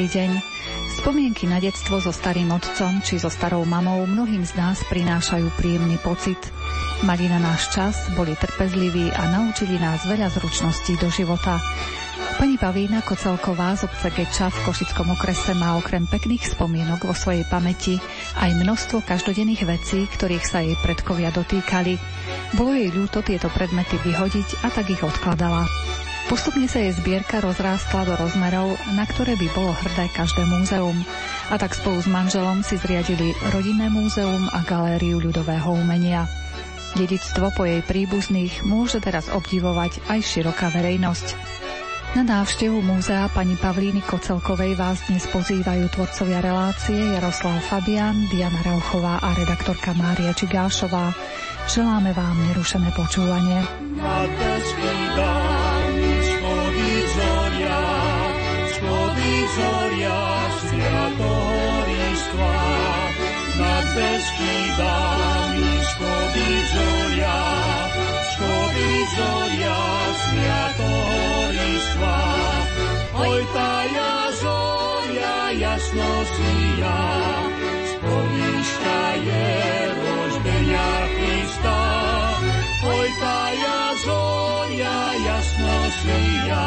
Dobrý deň. Spomienky na detstvo so starým otcom či so starou mamou mnohým z nás prinášajú príjemný pocit. Mali na náš čas, boli trpezliví a naučili nás veľa zručností do života. Pani Pavlína Kocelková z obce Geča v Košickom okrese má okrem pekných spomienok vo svojej pamäti aj množstvo každodenných vecí, ktorých sa jej predkovia dotýkali. Bolo jej ľúto tieto predmety vyhodiť a tak ich odkladala. Postupne sa jej zbierka rozrástla do rozmerov, na ktoré by bolo hrdé každé múzeum. A tak spolu s manželom si zriadili rodinné múzeum a galériu ľudového umenia. Dedictvo po jej príbuzných môže teraz obdivovať aj široká verejnosť. Na návštevu múzea pani Pavlíny Kocelkovej vás dnes pozývajú tvorcovia relácie Jaroslav Fabian, Diana Rauchová a redaktorka Mária Čigášová. Želáme vám nerušené počúvanie. Beskydami schody zoria, schody zoria sviatohoristva. Oj, taja zoria jasno sija, spoviška je roždenia Krista. Oj, taja zoria jasno sija,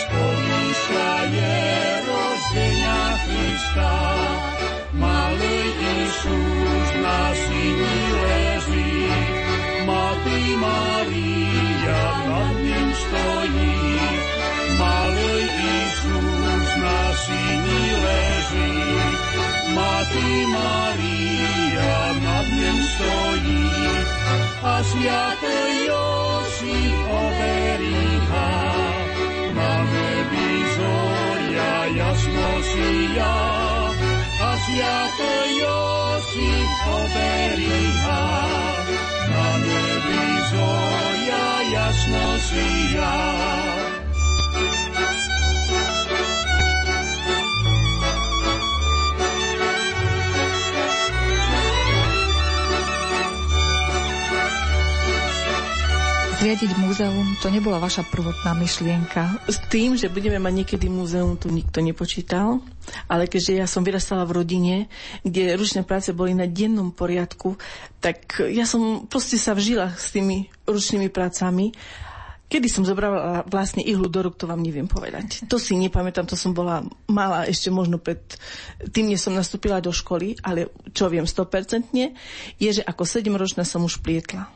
spoviška je roždenia Krista. Malý Isus na syni leží, Matý Maria nad ním stojí. Malý Isus na syni leží, Matý Maria nad ním stojí. A sviatý Josip jasno sija, Sviato Josip oberíha, na nebi zoja jasno Zriadiť múzeum, to nebola vaša prvotná myšlienka? S tým, že budeme mať niekedy múzeum, tu nikto nepočítal. Ale keďže ja som vyrastala v rodine, kde ručné práce boli na dennom poriadku, tak ja som proste sa vžila s tými ručnými prácami. Kedy som zobrala vlastne ihlu do ruk, to vám neviem povedať. To si nepamätám, to som bola malá ešte možno pred tým, než som nastúpila do školy, ale čo viem 100% je, že ako sedemročná som už plietla.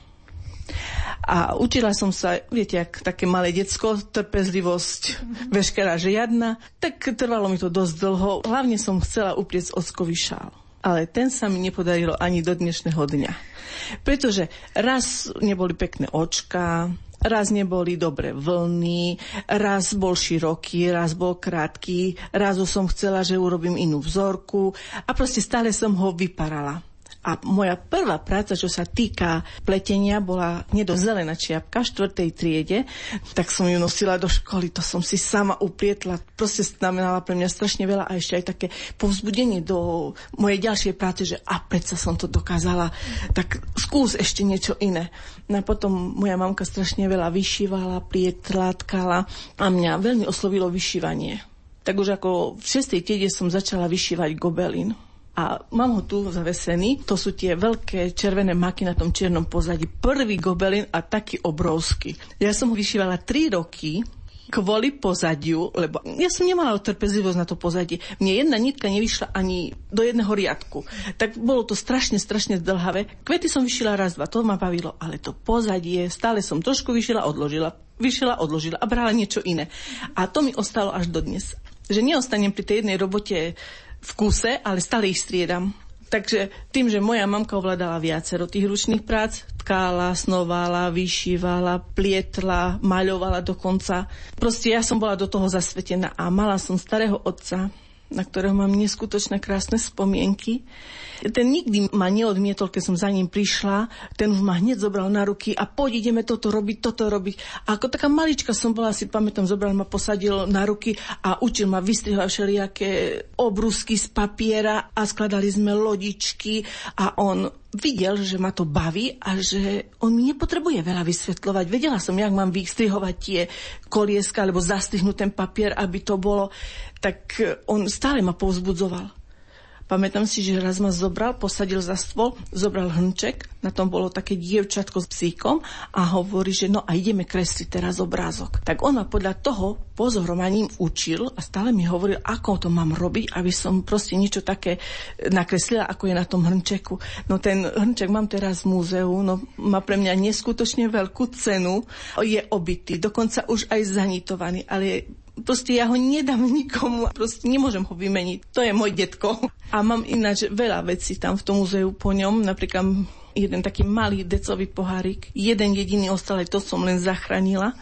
A učila som sa, viete, ak také malé decko, trpezlivosť, mm-hmm. veškerá žiadna, tak trvalo mi to dosť dlho. Hlavne som chcela uprieť ockový šál. Ale ten sa mi nepodarilo ani do dnešného dňa. Pretože raz neboli pekné očka, raz neboli dobré vlny, raz bol široký, raz bol krátky, raz som chcela, že urobím inú vzorku a proste stále som ho vyparala. A moja prvá práca, čo sa týka pletenia, bola nedozelená čiapka v štvrtej triede, tak som ju nosila do školy, to som si sama uplietla. Proste znamenala pre mňa strašne veľa a ešte aj také povzbudenie do mojej ďalšej práce, že a predsa som to dokázala, tak skús ešte niečo iné. No a potom moja mamka strašne veľa vyšívala, plietla, tkala a mňa veľmi oslovilo vyšívanie. Tak už ako v 6. tiede som začala vyšívať gobelin a mám ho tu zavesený. To sú tie veľké červené maky na tom čiernom pozadí. Prvý gobelin a taký obrovský. Ja som ho vyšívala 3 roky kvôli pozadiu, lebo ja som nemala trpezlivosť na to pozadie. Mne jedna nitka nevyšla ani do jedného riadku. Tak bolo to strašne, strašne zdlhavé. Kvety som vyšila raz, dva, to ma bavilo, ale to pozadie, stále som trošku vyšila, odložila, vyšila, odložila a brala niečo iné. A to mi ostalo až dodnes. Že neostanem pri tej jednej robote v kuse, ale stále ich striedam. Takže tým, že moja mamka ovládala viacero tých ručných prác, tkála, snovala, vyšívala, plietla, maľovala dokonca. Proste ja som bola do toho zasvetená a mala som starého otca, na ktorého mám neskutočné krásne spomienky. Ten nikdy ma neodmietol, keď som za ním prišla, ten ma hneď zobral na ruky a poď ideme toto robiť, toto robiť. A ako taká malička som bola, si pamätám, zobral ma, posadil na ruky a učil ma, vystrihla všelijaké obrusky z papiera a skladali sme lodičky a on videl, že ma to baví a že on mi nepotrebuje veľa vysvetľovať. Vedela som, jak mám vystrihovať tie kolieska alebo zastihnúť ten papier, aby to bolo. Tak on stále ma povzbudzoval. Pamätám si, že raz ma zobral, posadil za stôl, zobral hrnček, na tom bolo také dievčatko s psíkom a hovorí, že no a ideme kresliť teraz obrázok. Tak on ma podľa toho pozohrovaním učil a stále mi hovoril, ako to mám robiť, aby som proste niečo také nakreslila, ako je na tom hrnčeku. No ten hrnček mám teraz v múzeu, no má pre mňa neskutočne veľkú cenu, je obytý, dokonca už aj zanitovaný, ale proste ja ho nedám nikomu, proste nemôžem ho vymeniť. To je môj detko. A mám ináč veľa vecí tam v tom muzeu po ňom, napríklad jeden taký malý decový pohárik, jeden jediný ostal, aj to som len zachránila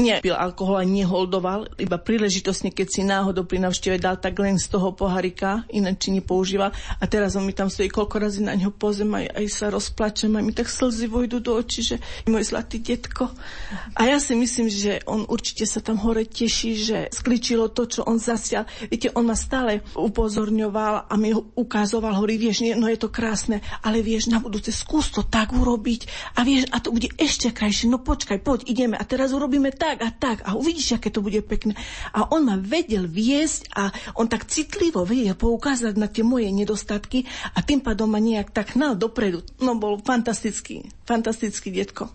nepil alkohol a neholdoval, iba príležitosne, keď si náhodou pri navšteve dal tak len z toho poharika, ináč nepoužíval. A teraz on mi tam stojí, koľko razy na ňo pozem, aj, aj sa rozplačem, aj mi tak slzy vojdu do očí, že môj zlatý detko. A ja si myslím, že on určite sa tam hore teší, že skličilo to, čo on zasial. Viete, on ma stále upozorňoval a mi ukázoval, hovorí, vieš, nie, no je to krásne, ale vieš, na budúce skús to tak urobiť a vieš, a to bude ešte krajšie, no počkaj, poď, ideme a teraz urobíme tak a tak a uvidíš, aké to bude pekné. A on ma vedel viesť a on tak citlivo vedel poukázať na tie moje nedostatky a tým pádom ma nejak tak hnal dopredu. No bol fantastický, fantastický detko.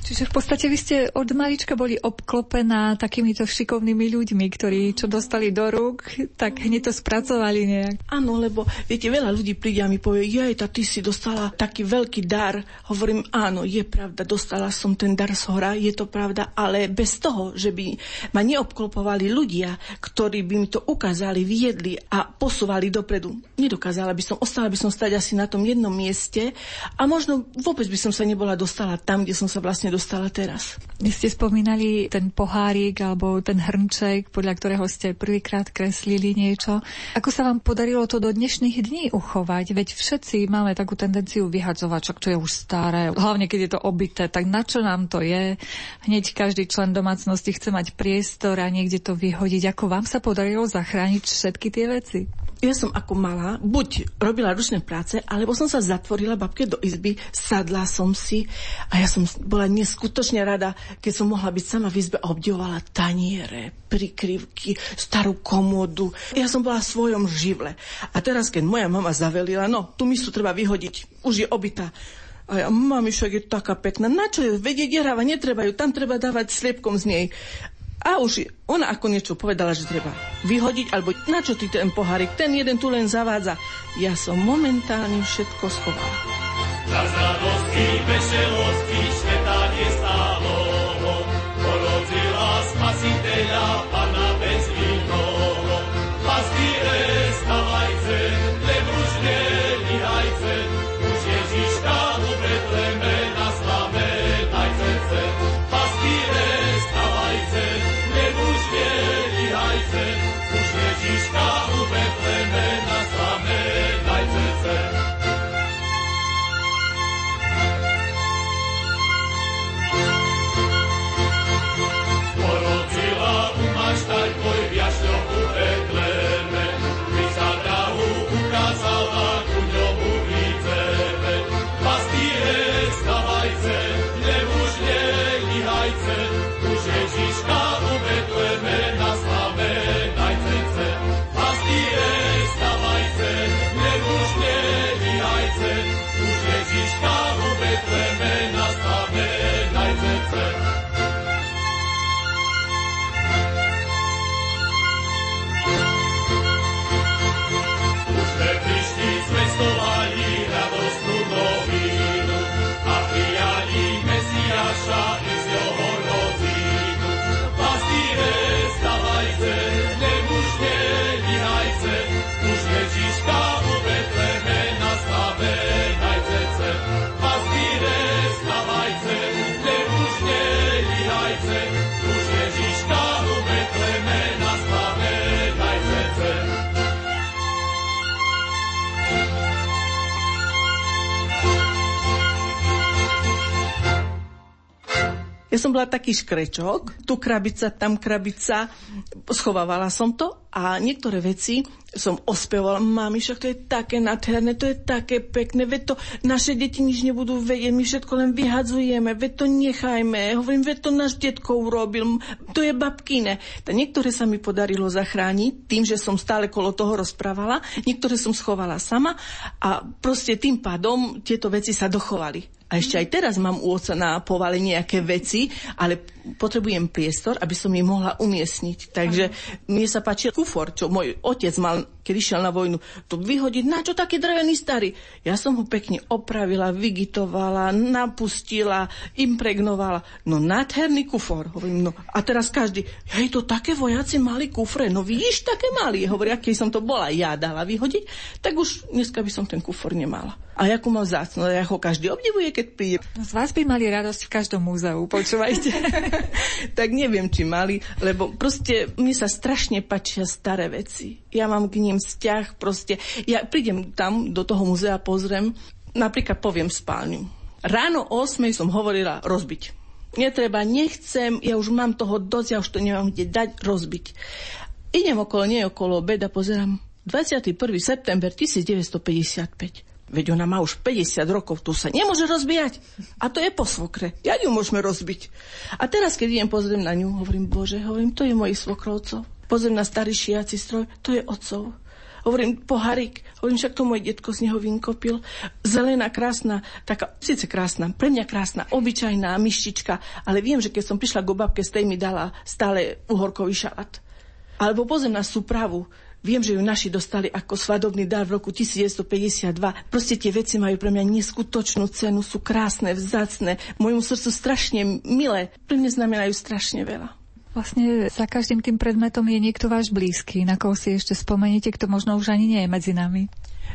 Čiže v podstate vy ste od malička boli obklopená takýmito šikovnými ľuďmi, ktorí čo dostali do rúk, tak hneď to spracovali nejak. Áno, lebo viete, veľa ľudí príde a mi povie, jej, tá ty si dostala taký veľký dar. Hovorím, áno, je pravda, dostala som ten dar z hora, je to pravda, ale bez toho, že by ma neobklopovali ľudia, ktorí by mi to ukázali, viedli a posúvali dopredu. Nedokázala by som, ostala by som stať asi na tom jednom mieste a možno vôbec by som sa nebola dostala tam, kde som sa vlastne dostala teraz. Vy ste spomínali ten pohárik alebo ten hrnček, podľa ktorého ste prvýkrát kreslili niečo. Ako sa vám podarilo to do dnešných dní uchovať? Veď všetci máme takú tendenciu vyhadzovať, čo je už staré, hlavne keď je to obyté, tak na čo nám to je? Hneď každý člen domácnosti chce mať priestor a niekde to vyhodiť. Ako vám sa podarilo zachrániť všetky tie veci? Ja som ako malá buď robila ručné práce, alebo som sa zatvorila babke do izby, sadla som si a ja som bola neskutočne rada, keď som mohla byť sama v izbe a obdivovala taniere, prikryvky, starú komodu. Ja som bola v svojom živle. A teraz, keď moja mama zavelila, no, tú misu treba vyhodiť, už je obytá. A ja, mami, však je taká pekná. Na čo je? Vedieť, hráva, netreba ju. Tam treba dávať sliepkom z nej. A už ona ako niečo povedala, že treba vyhodiť, alebo na čo ty ten pohárik, ten jeden tu len zavádza. Ja som momentálne všetko schovala. Za radosti, veselosti, sveta Ja som bola taký škrečok, tu krabica, tam krabica, schovávala som to a niektoré veci som ospevovala, mami, však to je také nádherné, to je také pekné, veď to naše deti nič nebudú vedieť, my všetko len vyhadzujeme, veď to nechajme, hovorím, veď to náš detko urobil, to je babkine. Tak niektoré sa mi podarilo zachrániť tým, že som stále kolo toho rozprávala, niektoré som schovala sama a proste tým pádom tieto veci sa dochovali. A ešte aj teraz mám u oca na povale nejaké veci, ale potrebujem priestor, aby som ich mohla umiestniť. Takže mne sa páči kufor, čo môj otec mal, on keď išiel na vojnu, to vyhodiť, na čo taký drevený starý? Ja som ho pekne opravila, vygitovala, napustila, impregnovala. No nádherný kufor. Hovorím, no a teraz každý, hej, to také vojaci mali kufre, no vidíš, také mali. Hovorí, keď som to bola ja dala vyhodiť, tak už dneska by som ten kufor nemala. A ako mám vzácno, ja ho každý obdivuje, keď príde. No, z vás by mali radosť v každom múzeu, počúvajte. tak neviem, či mali, lebo proste mne sa strašne páčia staré veci. Ja mám k ním vzťah, proste. Ja prídem tam, do toho muzea, pozriem, napríklad poviem spálňu. Ráno o 8 som hovorila rozbiť. Netreba, nechcem, ja už mám toho dosť, ja už to nemám kde dať, rozbiť. Idem okolo nej, okolo obeda, pozerám. 21. september 1955. Veď ona má už 50 rokov, tu sa nemôže rozbíjať. A to je po svokre. Ja ju môžeme rozbiť. A teraz, keď idem pozriem na ňu, hovorím, bože, hovorím, to je mojich svokrovcov. Pozriem na starý šiaci stroj, to je otcov. Hovorím, poharik, hovorím, však to môj detko z neho vynkopil. Zelená, krásna, taká, síce krásna, pre mňa krásna, obyčajná myštička, ale viem, že keď som prišla k babke, z tej mi dala stále uhorkový šalát. Alebo pozriem na súpravu, Viem, že ju naši dostali ako svadobný dar v roku 1952. Proste tie veci majú pre mňa neskutočnú cenu, sú krásne, vzácne, môjmu srdcu strašne milé. Pre mňa znamenajú strašne veľa. Vlastne za každým tým predmetom je niekto váš blízky, na koho si ešte spomeniete, kto možno už ani nie je medzi nami.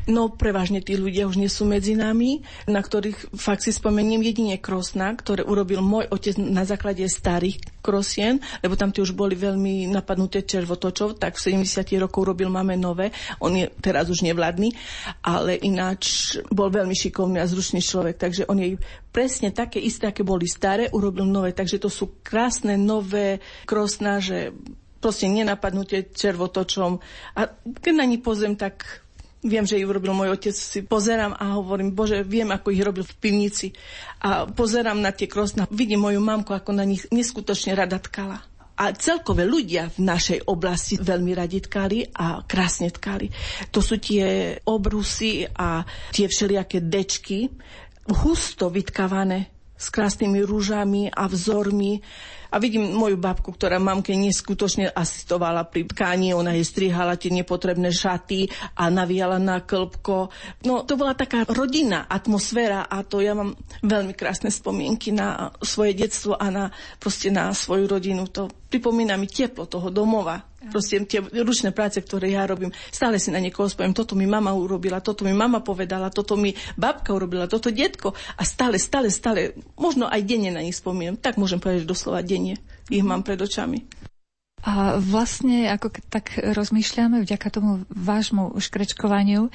No prevažne tí ľudia už nie sú medzi nami, na ktorých fakt si spomeniem jedine Krosna, ktoré urobil môj otec na základe starých krosien, lebo tam tie už boli veľmi napadnuté červotočov, tak v 70 rokov robil máme nové. On je teraz už nevladný, ale ináč bol veľmi šikovný a zručný človek, takže on je presne také isté, aké boli staré, urobil nové. Takže to sú krásne nové krosná, že proste nenapadnutie červotočom. A keď na ní pozriem, tak Viem, že ich urobil môj otec, si pozerám a hovorím, bože, viem, ako ich robil v pivnici. A pozerám na tie krosná, vidím moju mamku, ako na nich neskutočne rada tkala. A celkové ľudia v našej oblasti veľmi radi tkali a krásne tkali. To sú tie obrusy a tie všelijaké dečky, husto vytkávané s krásnymi rúžami a vzormi. A vidím moju babku, ktorá mamke neskutočne asistovala pri tkaní, ona jej strihala tie nepotrebné šaty a navíjala na klbko. No to bola taká rodinná atmosféra a to ja mám veľmi krásne spomienky na svoje detstvo a na, proste na svoju rodinu. To pripomína mi teplo toho domova. Proste tie ručné práce, ktoré ja robím, stále si na niekoho spomínam, toto mi mama urobila, toto mi mama povedala, toto mi babka urobila, toto detko. A stále, stále, stále, možno aj denne na nich spomínam. Tak môžem povedať, že doslova denne ich mám pred očami. A vlastne, ako tak rozmýšľame, vďaka tomu vášmu škrečkovaniu,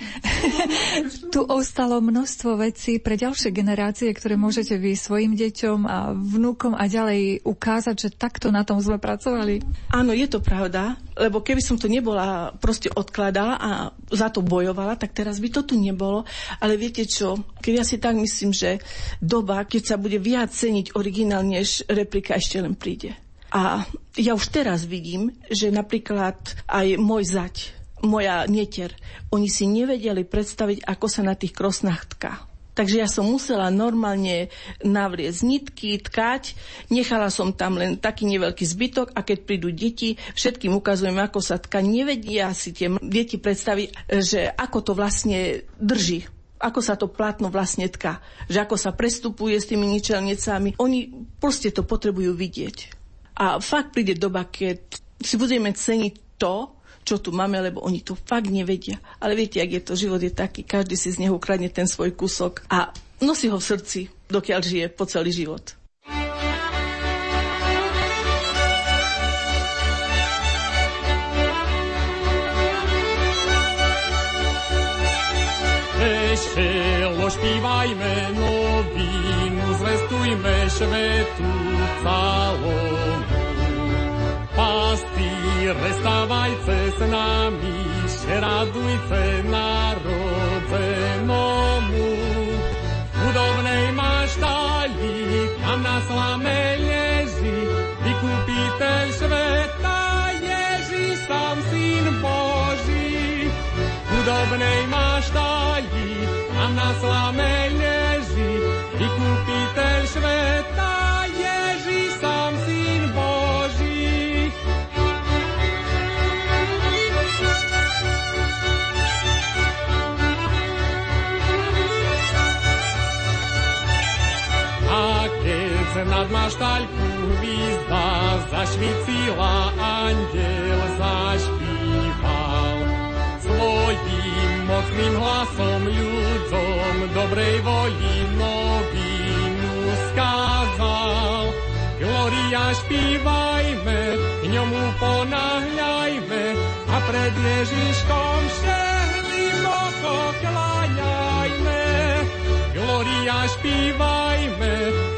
tu ostalo množstvo vecí pre ďalšie generácie, ktoré môžete vy svojim deťom a vnúkom a ďalej ukázať, že takto na tom sme pracovali. Áno, je to pravda, lebo keby som to nebola proste odkladala a za to bojovala, tak teraz by to tu nebolo. Ale viete čo, keď ja si tak myslím, že doba, keď sa bude viac ceniť originál, než replika ešte len príde. A ja už teraz vidím, že napríklad aj môj zať, moja netier, oni si nevedeli predstaviť, ako sa na tých krosnách tká. Takže ja som musela normálne navliecť nitky, tkať, nechala som tam len taký neveľký zbytok a keď prídu deti, všetkým ukazujem, ako sa tká. Nevedia si tie deti predstaviť, že ako to vlastne drží ako sa to platno vlastne tká, že ako sa prestupuje s tými ničelnicami. Oni proste to potrebujú vidieť. A fakt príde doba, keď si budeme ceniť to, čo tu máme, lebo oni to fakt nevedia. Ale viete, ak je to, život je taký, každý si z neho ukradne ten svoj kúsok a nosí ho v srdci, dokiaľ žije po celý život. Veselo śpiewajmy nowinu, zwestujmy świetu całą. Pastýre, stávajce s nami, radujte narodzenomu. Hudobnej maštali, tam na slame leží, vykupiteľ sveta, Ježí sám syn Boží. Hudobnej maštali, tam na slame nad maštaľku výzda zašvicila, andiel zašpíval. Svojím mocným hlasom ľuďom dobrej voli novinu skázal. Gloria špívajme, k ňomu ponahľajme a pred Ježiškom všetci boko kláňajme. Gloria špívajme,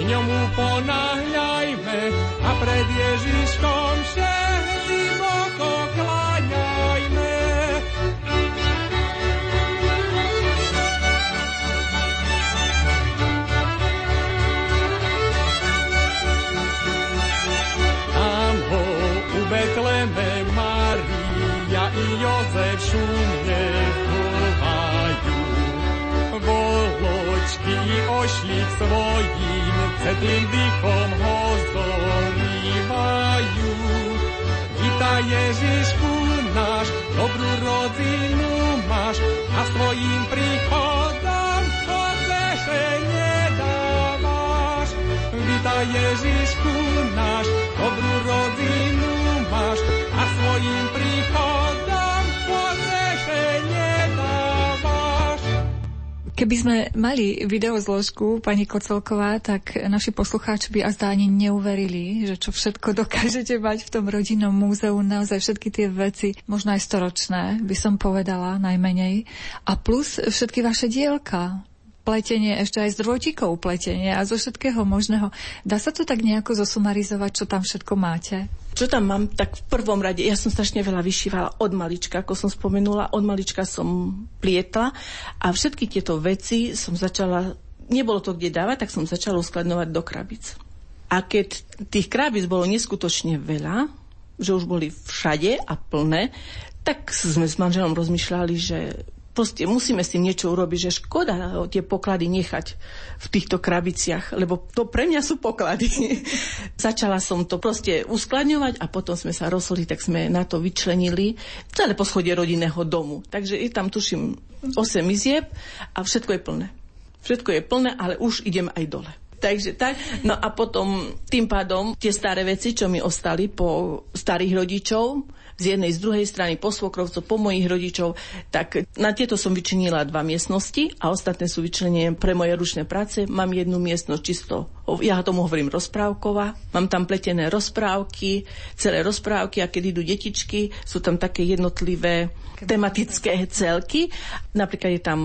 ňomu ponáhľajme a pred Ježiškom všetci boko kláňajme. Tam ho u Betleme Maria i Jozef šumne Voločky ošlik svojím Svetlým dýchom ho zorývajú. Vítaj Ježišku náš, dobrú rodzinu máš a svojím príchodom potešenie dávaš. Vítaj Ježišku náš, Keby sme mali videozložku, pani Kocelková, tak naši poslucháči by azda ani neuverili, že čo všetko dokážete mať v tom rodinnom múzeu, naozaj všetky tie veci, možno aj storočné, by som povedala najmenej. A plus všetky vaše dielka, pletenie, ešte aj z drôtikov pletenie a zo všetkého možného. Dá sa to tak nejako zosumarizovať, čo tam všetko máte? Čo tam mám, tak v prvom rade, ja som strašne veľa vyšívala od malička, ako som spomenula, od malička som plietla a všetky tieto veci som začala, nebolo to kde dávať, tak som začala uskladňovať do krabic. A keď tých krabic bolo neskutočne veľa, že už boli všade a plné, tak sme s manželom rozmýšľali, že proste musíme s tým niečo urobiť, že škoda tie poklady nechať v týchto krabiciach, lebo to pre mňa sú poklady. Začala som to proste uskladňovať a potom sme sa rozhodli, tak sme na to vyčlenili celé poschodie rodinného domu. Takže je tam, tuším, 8 izieb a všetko je plné. Všetko je plné, ale už idem aj dole. Takže tak. No a potom tým pádom tie staré veci, čo mi ostali po starých rodičov, z jednej, z druhej strany po svokrovcov, po mojich rodičov, tak na tieto som vyčinila dva miestnosti a ostatné sú vyčlenené pre moje ručné práce. Mám jednu miestnosť čisto, ja tomu hovorím rozprávková, mám tam pletené rozprávky, celé rozprávky a keď idú detičky, sú tam také jednotlivé tematické celky. Napríklad je tam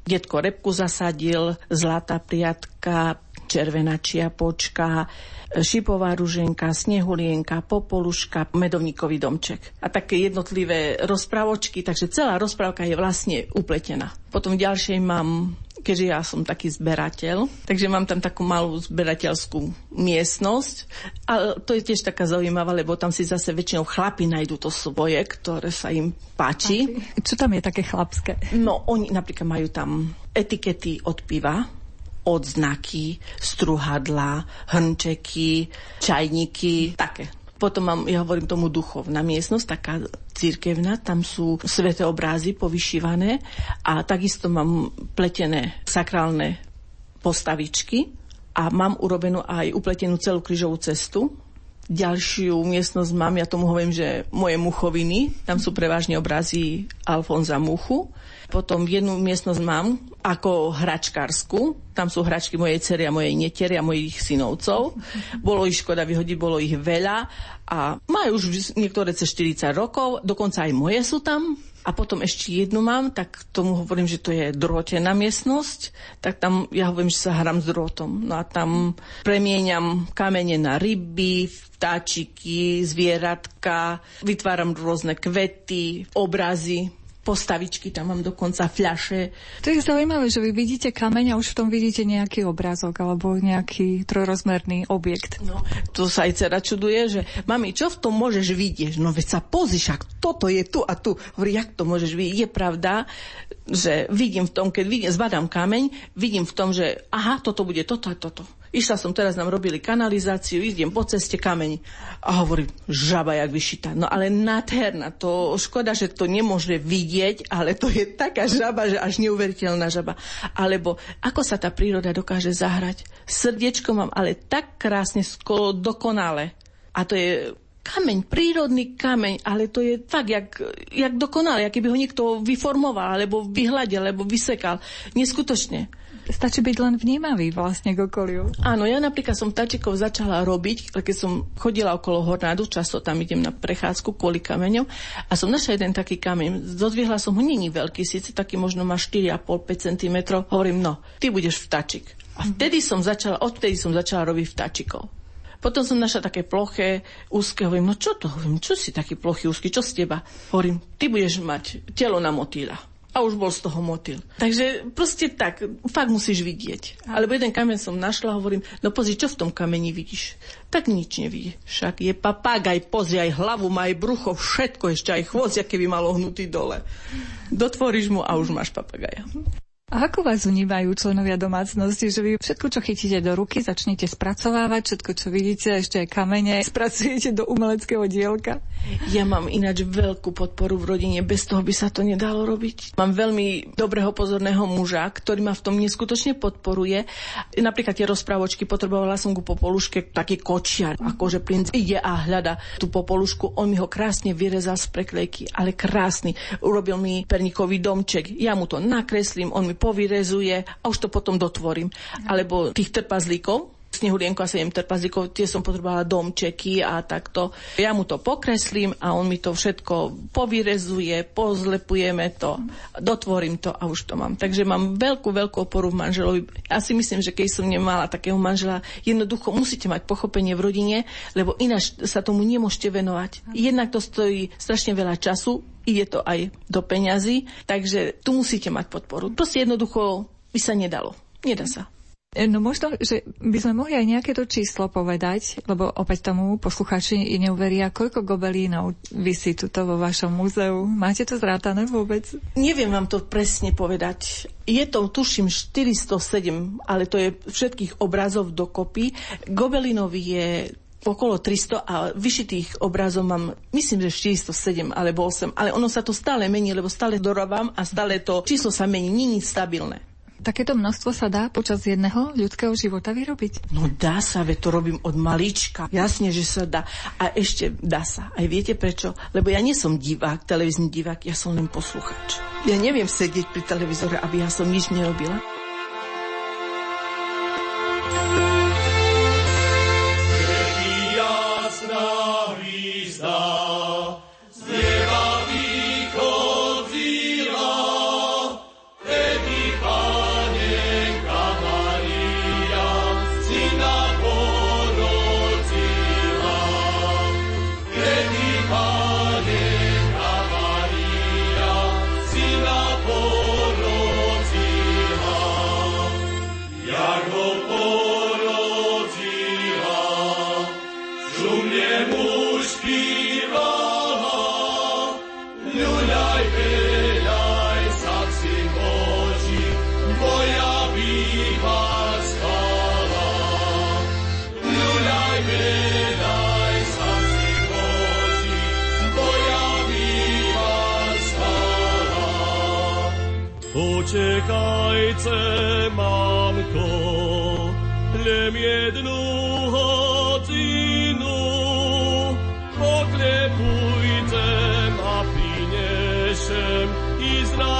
Detko repku zasadil, zlatá priatka, červená čiapočka, šipová ruženka, snehulienka, popoluška, medovníkový domček. A také jednotlivé rozprávočky, takže celá rozprávka je vlastne upletená. Potom v ďalšej mám keďže ja som taký zberateľ, takže mám tam takú malú zberateľskú miestnosť. A to je tiež taká zaujímavá, lebo tam si zase väčšinou chlapi nájdú to svoje, ktoré sa im páči. Čo tam je také chlapské? No, oni napríklad majú tam etikety od piva, odznaky, struhadla, hrnčeky, čajníky, také. Potom mám, ja hovorím tomu duchovná miestnosť, taká církevná, tam sú sveté obrázy povyšívané a takisto mám pletené sakrálne postavičky a mám urobenú aj upletenú celú krížovú cestu. Ďalšiu miestnosť mám, ja tomu hovorím, že moje muchoviny, tam sú prevažne obrazy Alfonza Muchu potom jednu miestnosť mám ako hračkársku. Tam sú hračky mojej cery a mojej netery a mojich synovcov. Bolo ich škoda vyhodiť, bolo ich veľa a majú už niektoré cez 40 rokov, dokonca aj moje sú tam. A potom ešte jednu mám, tak tomu hovorím, že to je drôtená miestnosť, tak tam ja hovorím, že sa hrám s drôtom. No a tam premieňam kamene na ryby, vtáčiky, zvieratka, vytváram rôzne kvety, obrazy, postavičky, tam mám dokonca fľaše. To je zaujímavé, že vy vidíte kameň a už v tom vidíte nejaký obrázok alebo nejaký trojrozmerný objekt. No, to sa aj dcera čuduje, že mami, čo v tom môžeš vidieť? No veď sa pozri, však toto je tu a tu. Hovorí, jak to môžeš vidieť? Je pravda, že vidím v tom, keď vidím, zbadám kameň, vidím v tom, že aha, toto bude toto a toto. Išla som teraz, nám robili kanalizáciu, idem po ceste kameň a hovorím, žaba jak vyšitá. No ale nádherná, to škoda, že to nemôže vidieť, ale to je taká žaba, že až neuveriteľná žaba. Alebo ako sa tá príroda dokáže zahrať. Srdiečko mám ale tak krásne skolo dokonale. A to je kameň, prírodný kameň, ale to je fakt, jak, jak dokonale, aký by ho niekto vyformoval, alebo vyhľadil, alebo vysekal. Neskutočne. Stačí byť len vnímavý vlastne k okoliu. Áno, ja napríklad som tačikov začala robiť, keď som chodila okolo Hornádu, často tam idem na prechádzku kvôli kameňom a som našla jeden taký kameň. Zodvihla som ho, není veľký, síce taký možno má 4,5-5 cm. Hovorím, no, ty budeš vtačik. A vtedy som začala, odtedy som začala robiť vtačikov. Potom som našla také ploché, úzke, hovorím, no čo to, hovorím, čo si taký plochý, úzky, čo z teba? Hovorím, ty budeš mať telo na motýla a už bol z toho motil. Takže proste tak, fakt musíš vidieť. Alebo jeden kameň som našla, hovorím, no pozri, čo v tom kameni vidíš? Tak nič nevidí. Však je papágaj, pozri, aj hlavu, má aj brucho, všetko, ešte aj chvost, aké by malo hnutý dole. Dotvoríš mu a už máš papagaja. A ako vás vnímajú členovia domácnosti, že vy všetko, čo chytíte do ruky, začnete spracovávať, všetko, čo vidíte, ešte aj kamene, spracujete do umeleckého dielka? Ja mám ináč veľkú podporu v rodine, bez toho by sa to nedalo robiť. Mám veľmi dobrého pozorného muža, ktorý ma v tom neskutočne podporuje. Napríklad tie rozprávočky, potrebovala som ku popoluške taký kočiar, akože princ ide a hľada tú popolušku, on mi ho krásne vyrezal z preklejky, ale krásny. Urobil mi perníkový domček, ja mu to nakreslím, on mi povyrezuje a už to potom dotvorím. Alebo tých trpazlíkov, snehulienko a sedem trpazlíkov, tie som potrebovala domčeky a takto. Ja mu to pokreslím a on mi to všetko povyrezuje, pozlepujeme to, dotvorím to a už to mám. Takže mám veľkú, veľkú oporu v manželovi. Ja si myslím, že keď som nemala takého manžela, jednoducho musíte mať pochopenie v rodine, lebo ináč sa tomu nemôžete venovať. Jednak to stojí strašne veľa času, ide to aj do peňazí, takže tu musíte mať podporu. Proste jednoducho by sa nedalo. Nedá sa. E, no možno, že by sme mohli aj nejaké to číslo povedať, lebo opäť tomu posluchači neuveria, koľko gobelínov vysí tuto vo vašom múzeu. Máte to zrátané vôbec? Neviem vám to presne povedať. Je to, tuším, 407, ale to je všetkých obrazov dokopy. Gobelínov je okolo 300 a vyšitých obrazov mám, myslím, že 407 alebo 8, ale ono sa to stále mení, lebo stále dorábam a stále to číslo sa mení, není stabilné. Takéto množstvo sa dá počas jedného ľudského života vyrobiť? No dá sa, veď to robím od malička. Jasne, že sa dá. A ešte dá sa. Aj viete prečo? Lebo ja nie som divák, televízny divák, ja som len posluchač. Ja neviem sedieť pri televízore, aby ja som nič nerobila.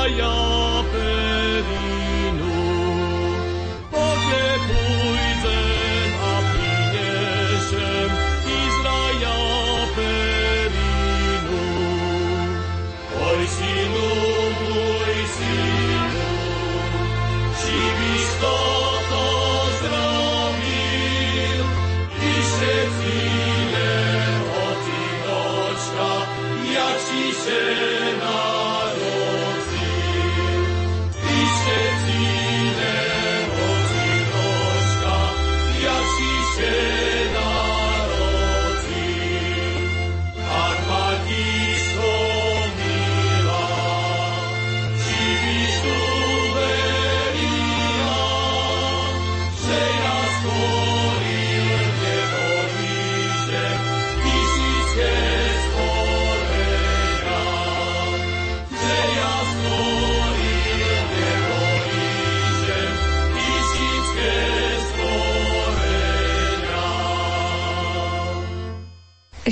Maya.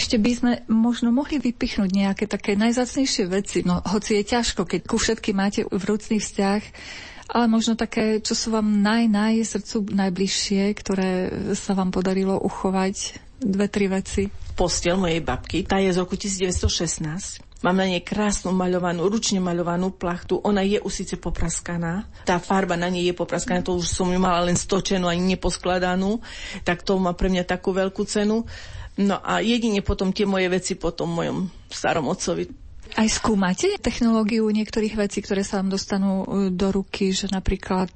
Ešte by sme možno mohli vypichnúť nejaké také najzácnejšie veci, no hoci je ťažko, keď ku všetkým máte vrúcný vzťah, ale možno také, čo sú vám naj, naj srdcu najbližšie, ktoré sa vám podarilo uchovať, dve, tri veci. Postel mojej babky, tá je z roku 1916. Mám na nej krásnu maľovanú, ručne maľovanú plachtu. Ona je už síce popraskaná. Tá farba na nej je popraskaná, to už som ju mala len stočenú, ani neposkladanú. Tak to má pre mňa takú veľkú cenu. No a jedine potom tie moje veci po tom mojom starom otcovi. Aj skúmate technológiu niektorých vecí, ktoré sa vám dostanú e, do ruky, že napríklad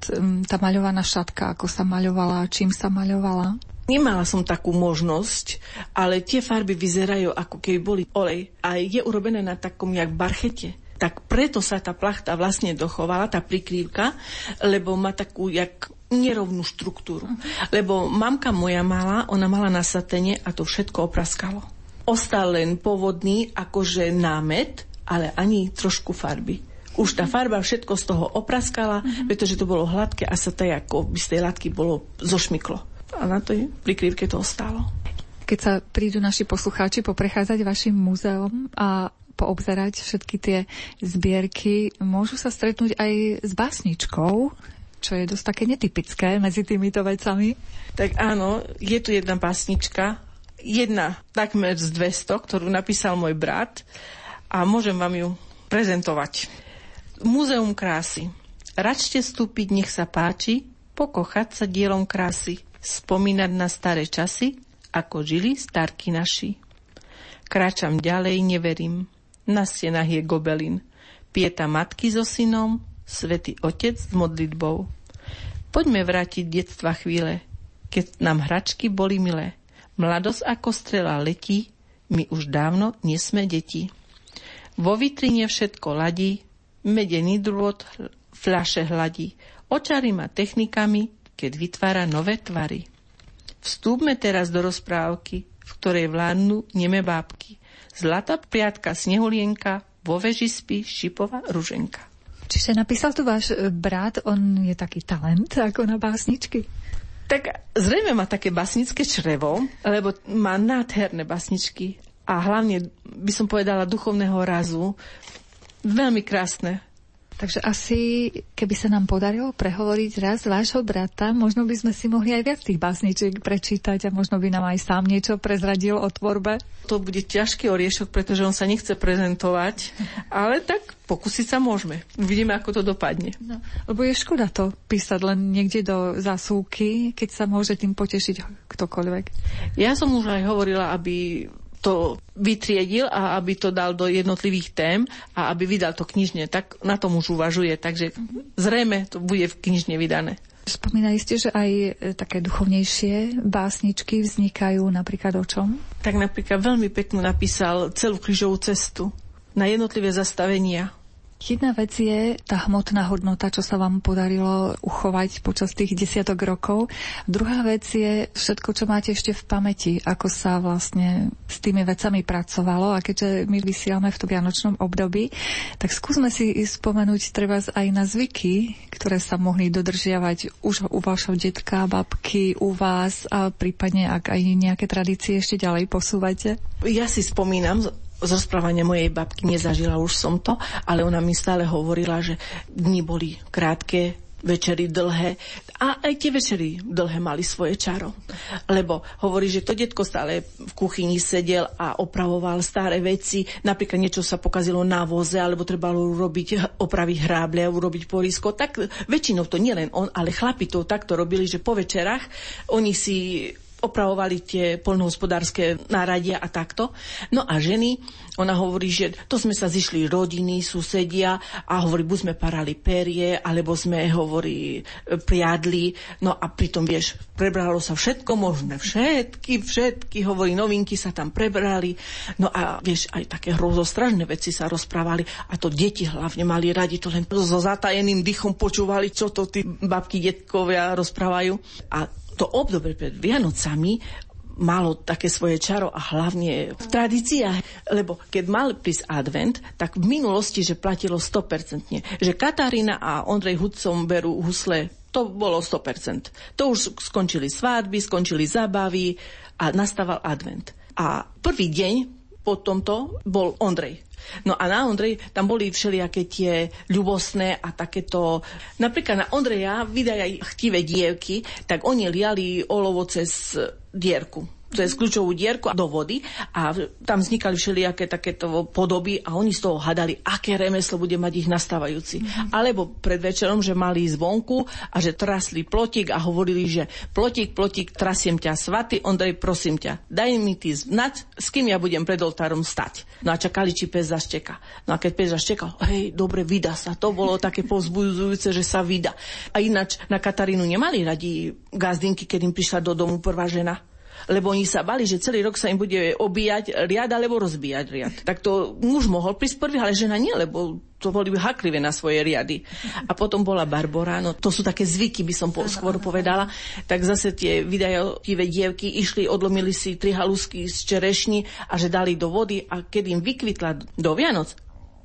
tá maľovaná šatka, ako sa maľovala, čím sa maľovala? Nemala som takú možnosť, ale tie farby vyzerajú ako keby boli olej a je urobené na takom jak barchete tak preto sa tá plachta vlastne dochovala, tá prikrývka, lebo má takú jak nerovnú štruktúru. Lebo mamka moja mala, ona mala na satene a to všetko opraskalo. Ostal len pôvodný akože námet, ale ani trošku farby. Už tá farba všetko z toho opraskala, uh-huh. pretože to bolo hladké a sa to ako by z tej látky bolo zošmyklo. A na tej prikrývke to ostalo. Keď sa prídu naši poslucháči poprechádzať vašim múzeom a poobzerať všetky tie zbierky, môžu sa stretnúť aj s básničkou, čo je dosť také netypické medzi týmito vecami. Tak áno, je tu jedna básnička, jedna takmer z 200, ktorú napísal môj brat a môžem vám ju prezentovať. Múzeum krásy. Račte vstúpiť, nech sa páči, pokochať sa dielom krásy, spomínať na staré časy, ako žili starky naši. Kráčam ďalej, neverím, na stenách je gobelin. Pieta matky so synom, svätý Otec s modlitbou. Poďme vrátiť detstva chvíle, keď nám hračky boli milé. Mladosť ako strela letí, my už dávno nie sme deti. Vo vitrine všetko ladí, medený drôt fľaše hladí. Očary ma technikami, keď vytvára nové tvary. Vstúpme teraz do rozprávky, v ktorej vládnu neme bábky. Zlatá priatka Snehulienka, vo veži spí Šipová ruženka. Čiže napísal tu váš e, brat, on je taký talent ako na básničky? Tak zrejme má také básnické črevo, lebo má nádherné básničky a hlavne by som povedala duchovného razu. Veľmi krásne Takže asi, keby sa nám podarilo prehovoriť raz vášho brata, možno by sme si mohli aj viac tých básničiek prečítať a možno by nám aj sám niečo prezradil o tvorbe. To bude ťažký oriešok, pretože on sa nechce prezentovať, ale tak pokúsiť sa môžeme. Uvidíme, ako to dopadne. No, lebo je škoda to písať len niekde do zasúky, keď sa môže tým potešiť ktokoľvek. Ja som už aj hovorila, aby to vytriedil a aby to dal do jednotlivých tém a aby vydal to knižne. Tak na tom už uvažuje, takže zrejme to bude v knižne vydané. Spomínali ste, že aj e, také duchovnejšie básničky vznikajú napríklad o čom? Tak napríklad veľmi peknú napísal celú krížovú cestu na jednotlivé zastavenia Jedna vec je tá hmotná hodnota, čo sa vám podarilo uchovať počas tých desiatok rokov. Druhá vec je všetko, čo máte ešte v pamäti, ako sa vlastne s tými vecami pracovalo. A keďže my vysielame v tom vianočnom období, tak skúsme si spomenúť treba aj na zvyky, ktoré sa mohli dodržiavať už u vašho detka, babky, u vás a prípadne ak aj nejaké tradície ešte ďalej posúvate. Ja si spomínam z rozprávania mojej babky nezažila už som to, ale ona mi stále hovorila, že dni boli krátke, večery dlhé a aj tie večery dlhé mali svoje čaro. Lebo hovorí, že to detko stále v kuchyni sedel a opravoval staré veci, napríklad niečo sa pokazilo na voze, alebo trebalo urobiť, opraviť hráble, urobiť porisko, tak väčšinou to nielen on, ale chlapi to takto robili, že po večerách oni si opravovali tie poľnohospodárske náradia a takto. No a ženy, ona hovorí, že to sme sa zišli rodiny, susedia a hovorí, buď sme parali perie, alebo sme, hovorí, priadli. No a pritom, vieš, prebralo sa všetko možné, všetky, všetky, hovorí, novinky sa tam prebrali. No a vieš, aj také hrozostražné veci sa rozprávali a to deti hlavne mali radi, to len so zatajeným dychom počúvali, čo to tí babky, detkovia rozprávajú. A to obdobie pred Vianocami malo také svoje čaro a hlavne v tradíciách, lebo keď mal prísť advent, tak v minulosti, že platilo 100%, že Katarína a Ondrej Hudcom berú husle, to bolo 100%. To už skončili svádby, skončili zábavy a nastával advent. A prvý deň po tomto bol Ondrej. No a na Ondrej tam boli všelijaké tie ľubosné a takéto... Napríklad na Ondreja vydaj aj chtivé dievky, tak oni liali olovo cez dierku cez kľúčovú dierku do vody a tam vznikali všelijaké takéto podoby a oni z toho hadali, aké remeslo bude mať ich nastávajúci. Mm-hmm. Alebo pred večerom, že mali zvonku a že trasli plotik a hovorili, že plotik, plotik, trasiem ťa svatý, Ondrej, prosím ťa, daj mi ty znať, s kým ja budem pred oltárom stať. No a čakali, či pes zašteka. No a keď pes zaštekal, hej, dobre, vydá sa. To bolo také povzbudzujúce, že sa vydá. A ináč na Katarínu nemali radi gazdinky, keď im prišla do domu prvá žena lebo oni sa bali, že celý rok sa im bude obíjať riad alebo rozbíjať riad. Tak to muž mohol prísť prvý, ale žena nie, lebo to boli haklivé na svoje riady. A potom bola Barbora, no to sú také zvyky, by som po, skôr povedala. Tak zase tie vydajotivé dievky išli, odlomili si tri halusky z čerešni a že dali do vody a keď im vykvitla do Vianoc,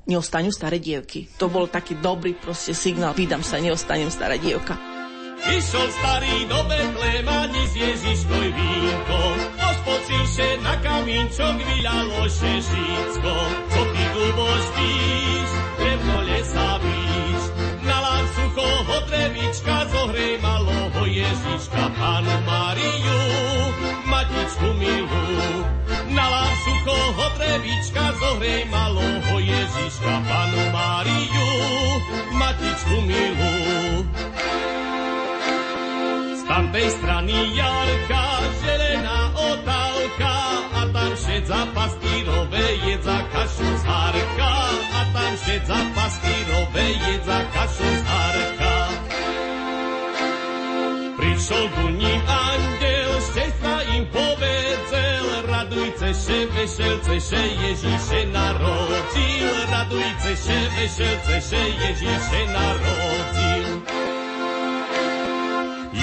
neostanú staré dievky. To bol taký dobrý proste signál, vydám sa, neostanem stará dievka. Išiel starý do Betlema, s Ježiškoj vínko, ospocil še na kamínčok, vyľalo še žícko. Co ty dubo spíš, lebo lesa víš, na lám suchoho drevička, zohrej maloho Ježiška, panu Mariu, matičku milú. Na lám suchoho drevička, zohrej maloho Ježiška, panu Mariu, matičku milú tamtej strany jarka, zelená otálka a tam šedza pastírové jedza kašu z harka a tam šedza pastírové jedza kašu z harka. Prišiel ku ním andel, šťastná im povedzel, radujte še, veselce, še Ježíše narodil, radujte še, veselce, še Ježíše narodil.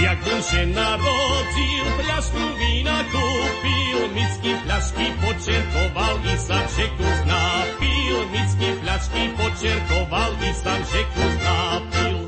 Jak on się narodził, flaszku wina kupił, micki flaszki poczerkował i sam się kus napił. Micki flaszki poczerkował i sam się kus napił.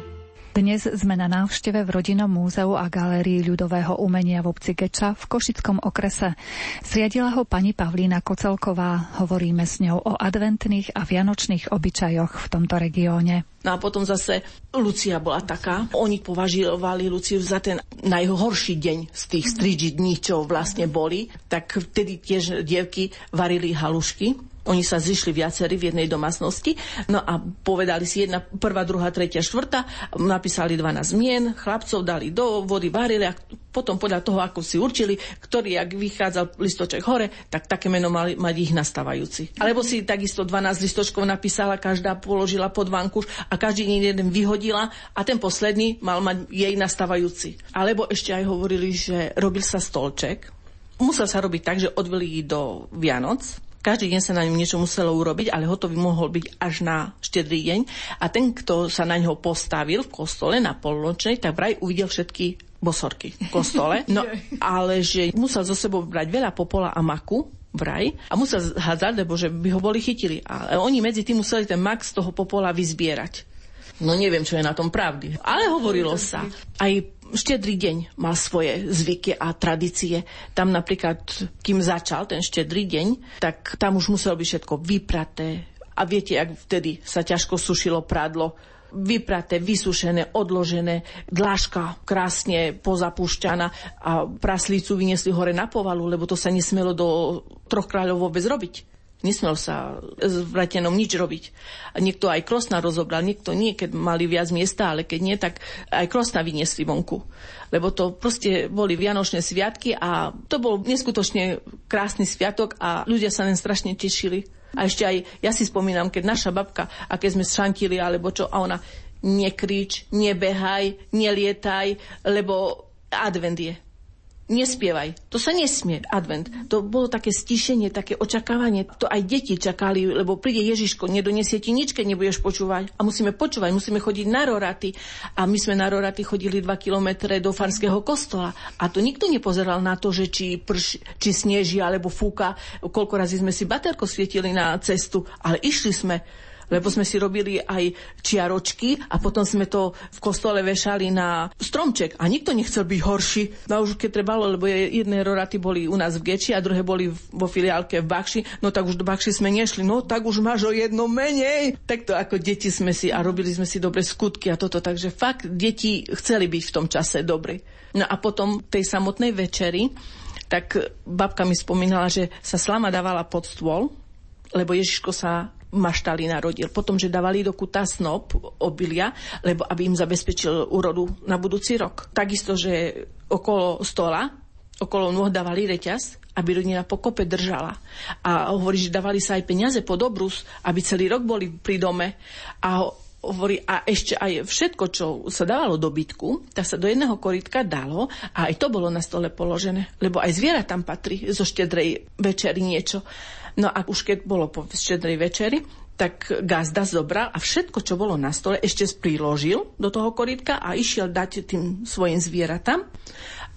Dnes sme na návšteve v Rodinnom múzeu a galérii ľudového umenia v obci Geča v Košickom okrese. Zriadila ho pani Pavlína Kocelková. Hovoríme s ňou o adventných a vianočných obyčajoch v tomto regióne. No a potom zase Lucia bola taká. Oni považovali Luciu za ten najhorší deň z tých stríži dní, čo vlastne boli. Tak vtedy tiež dievky varili halušky oni sa zišli viacerí v jednej domácnosti, no a povedali si jedna, prvá, druhá, tretia, štvrtá, napísali 12 zmien, chlapcov dali do vody, varili a potom podľa toho, ako si určili, ktorý, ak vychádzal listoček hore, tak také meno mali mať ich nastávajúci. Alebo si takisto 12 listočkov napísala, každá položila pod vankuš a každý jeden vyhodila a ten posledný mal mať jej nastávajúci. Alebo ešte aj hovorili, že robil sa stolček, musel sa robiť tak, že odveli do Vianoc, každý deň sa na ňom niečo muselo urobiť, ale hotový mohol byť až na štedrý deň. A ten, kto sa na ňo postavil v kostole na polnočnej, tak vraj uvidel všetky bosorky v kostole. No, ale že musel zo sebou brať veľa popola a maku, vraj a musel hádzať, lebo že by ho boli chytili. A oni medzi tým museli ten mak z toho popola vyzbierať. No neviem, čo je na tom pravdy. Ale hovorilo sa. Aj štedrý deň mal svoje zvyky a tradície. Tam napríklad, kým začal ten štedrý deň, tak tam už muselo byť všetko vypraté. A viete, ak vtedy sa ťažko sušilo prádlo, vypraté, vysušené, odložené, dláška krásne pozapúšťaná a praslicu vyniesli hore na povalu, lebo to sa nesmelo do troch kráľov vôbec robiť. Nesmel sa s vratenom nič robiť. Niekto aj krosna rozobral, niekto nie, keď mali viac miesta, ale keď nie, tak aj krosna vyniesli vonku. Lebo to proste boli Vianočné sviatky a to bol neskutočne krásny sviatok a ľudia sa len strašne tešili. A ešte aj, ja si spomínam, keď naša babka, a keď sme šantili, alebo čo, a ona, nekrič, nebehaj, nelietaj, lebo advent je nespievaj. To sa nesmie, advent. To bolo také stišenie, také očakávanie. To aj deti čakali, lebo príde Ježiško, nedonesie ti nič, keď nebudeš počúvať. A musíme počúvať, musíme chodiť na roraty. A my sme na roraty chodili 2 kilometre do farského kostola. A to nikto nepozeral na to, že či, prš, či sneží alebo fúka. Koľko razy sme si baterko svietili na cestu, ale išli sme lebo sme si robili aj čiaročky a potom sme to v kostole vešali na stromček a nikto nechcel byť horší. No už keď trebalo, lebo jedné roraty boli u nás v Geči a druhé boli vo filiálke v Bakši, no tak už do Bakši sme nešli, no tak už máš o jedno menej. Takto ako deti sme si a robili sme si dobre skutky a toto, takže fakt deti chceli byť v tom čase dobrí. No a potom tej samotnej večeri, tak babka mi spomínala, že sa slama dávala pod stôl, lebo Ježiško sa maštali narodil. Potom, že dávali do kuta snop obilia, lebo aby im zabezpečil úrodu na budúci rok. Takisto, že okolo stola, okolo nôh dávali reťaz, aby rodina pokope držala. A hovorí, že dávali sa aj peniaze pod obrus, aby celý rok boli pri dome. A hovorí, a ešte aj všetko, čo sa dávalo do bytku, tak sa do jedného koritka dalo a aj to bolo na stole položené, lebo aj zviera tam patrí zo štedrej večeri niečo. No a už keď bolo po štedrej večeri, tak gazda zobral a všetko, čo bolo na stole, ešte priložil do toho koritka a išiel dať tým svojim zvieratám.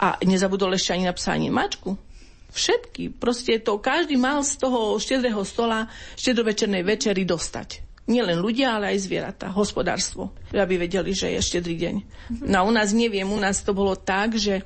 A nezabudol ešte ani na psa, ani mačku. Všetky. Proste to každý mal z toho štedrého stola štedrovečernej večery dostať. Nielen ľudia, ale aj zvieratá, hospodárstvo, aby vedeli, že je štedrý deň. No a u nás neviem, u nás to bolo tak, že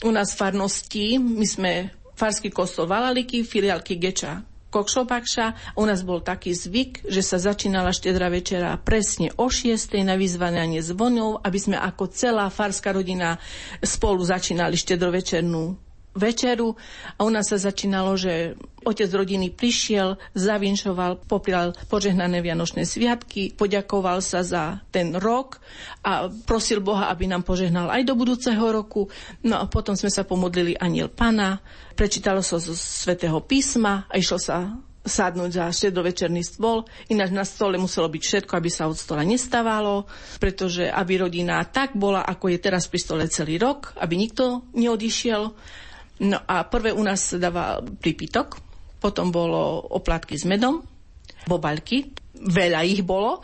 u nás farnosti, my sme farský kostol Valaliky, filiálky Geča Kokšopakša. U nás bol taký zvyk, že sa začínala štedra večera presne o 6. na vyzvanie zvonov, aby sme ako celá farská rodina spolu začínali štedrovečernú večeru a u nás sa začínalo, že otec rodiny prišiel, zavinšoval, poprial požehnané Vianočné sviatky, poďakoval sa za ten rok a prosil Boha, aby nám požehnal aj do budúceho roku. No a potom sme sa pomodlili aniel pana, prečítalo sa zo svätého písma a išlo sa sadnúť za štedrovečerný stôl. Ináč na stole muselo byť všetko, aby sa od stola nestávalo, pretože aby rodina tak bola, ako je teraz pri stole celý rok, aby nikto neodišiel. No a prvé u nás dáva prípitok, potom bolo oplatky s medom, bobaľky, veľa ich bolo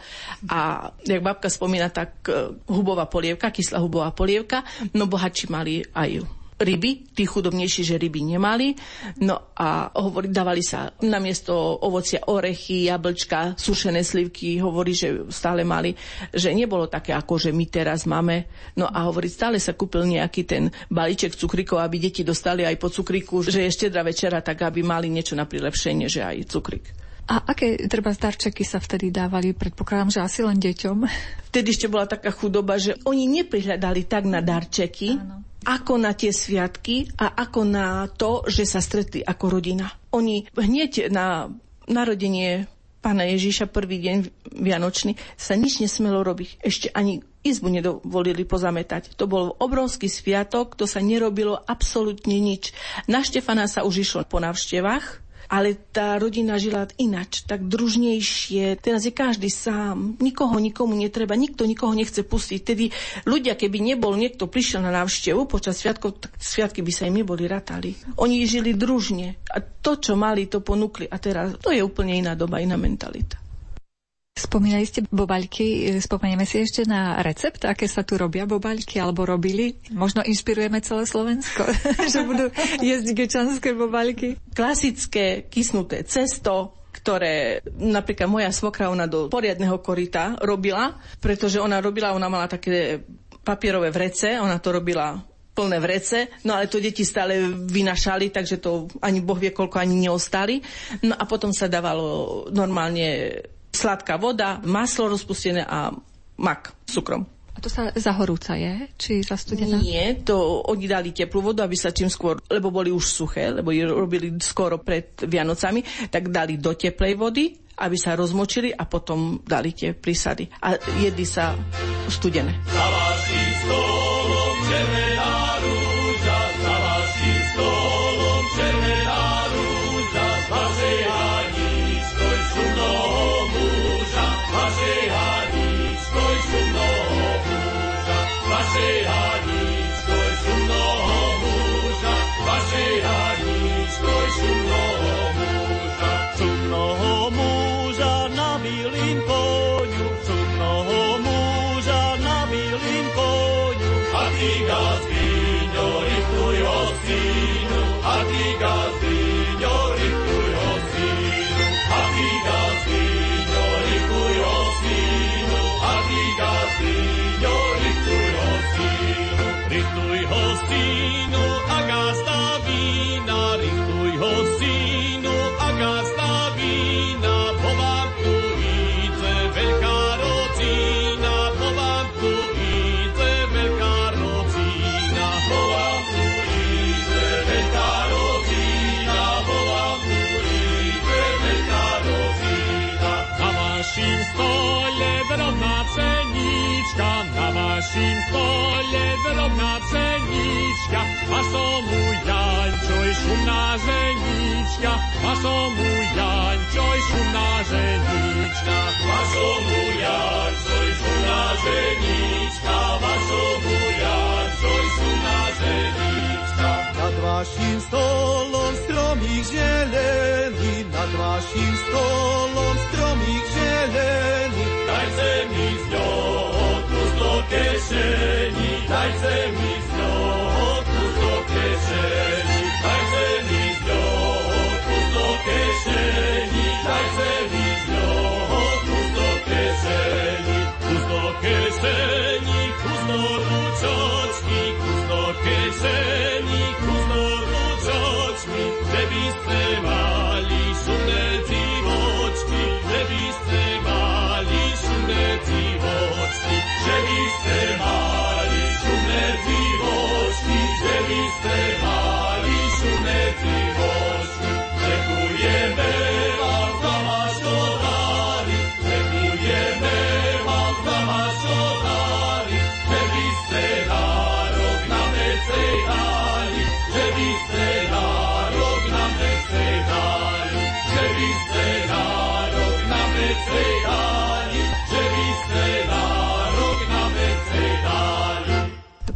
a jak babka spomína, tak eh, hubová polievka, kyslá hubová polievka, no bohači mali aj ryby, tí chudobnejší, že ryby nemali. No a hovorí, dávali sa namiesto ovocia orechy, jablčka, sušené slivky, hovorí, že stále mali, že nebolo také, ako že my teraz máme. No a hovorí, stále sa kúpil nejaký ten balíček cukrikov, aby deti dostali aj po cukriku, že je štedrá večera, tak aby mali niečo na prilepšenie, že aj cukrik. A aké treba darčeky sa vtedy dávali? Predpokladám, že asi len deťom. Vtedy ešte bola taká chudoba, že oni neprihľadali tak na darčeky, Áno ako na tie sviatky a ako na to, že sa stretli ako rodina. Oni hneď na narodenie pána Ježíša prvý deň Vianočný sa nič nesmelo robiť. Ešte ani izbu nedovolili pozametať. To bol obrovský sviatok, to sa nerobilo absolútne nič. Na Štefana sa už išlo po návštevách, ale tá rodina žila inač, tak družnejšie. Teraz je každý sám, nikoho nikomu netreba, nikto nikoho nechce pustiť. Tedy ľudia, keby nebol niekto prišiel na návštevu počas sviatkov, tak sviatky by sa im neboli ratali. Oni žili družne a to, čo mali, to ponúkli. A teraz to je úplne iná doba, iná mentalita. Spomínali ste bobaľky, spomenieme si ešte na recept, aké sa tu robia bobaľky, alebo robili. Možno inšpirujeme celé Slovensko, že budú jesť gečanské bobaľky. Klasické kysnuté cesto, ktoré napríklad moja svokra, ona do poriadneho korita robila, pretože ona robila, ona mala také papierové vrece, ona to robila plné vrece, no ale to deti stále vynašali, takže to ani Boh vie, koľko ani neostali. No a potom sa dávalo normálne sladká voda, maslo rozpustené a mak s cukrom. A to sa zahorúca je? Či zastudená? Nie, to oni dali teplú vodu, aby sa čím skôr, lebo boli už suché, lebo ich robili skoro pred Vianocami, tak dali do teplej vody, aby sa rozmočili a potom dali tie prísady. A jedli sa studené. Za vašomu Jančoj šumná ženička, vašomu Jančoj šumná ženička, vašomu Jančoj šumná ženička. Nad vašim stolom stromých zelení, nad vašim stolom stromých zelení, dajte mi z ňou kus do kešení, dajte mi z ňou kus do kešení, kešení, dajte mi z kešení, kus do kešení, kus do ručočky, by ste mali šumné divočky, že by ste mali šumné divočky, že by ste mali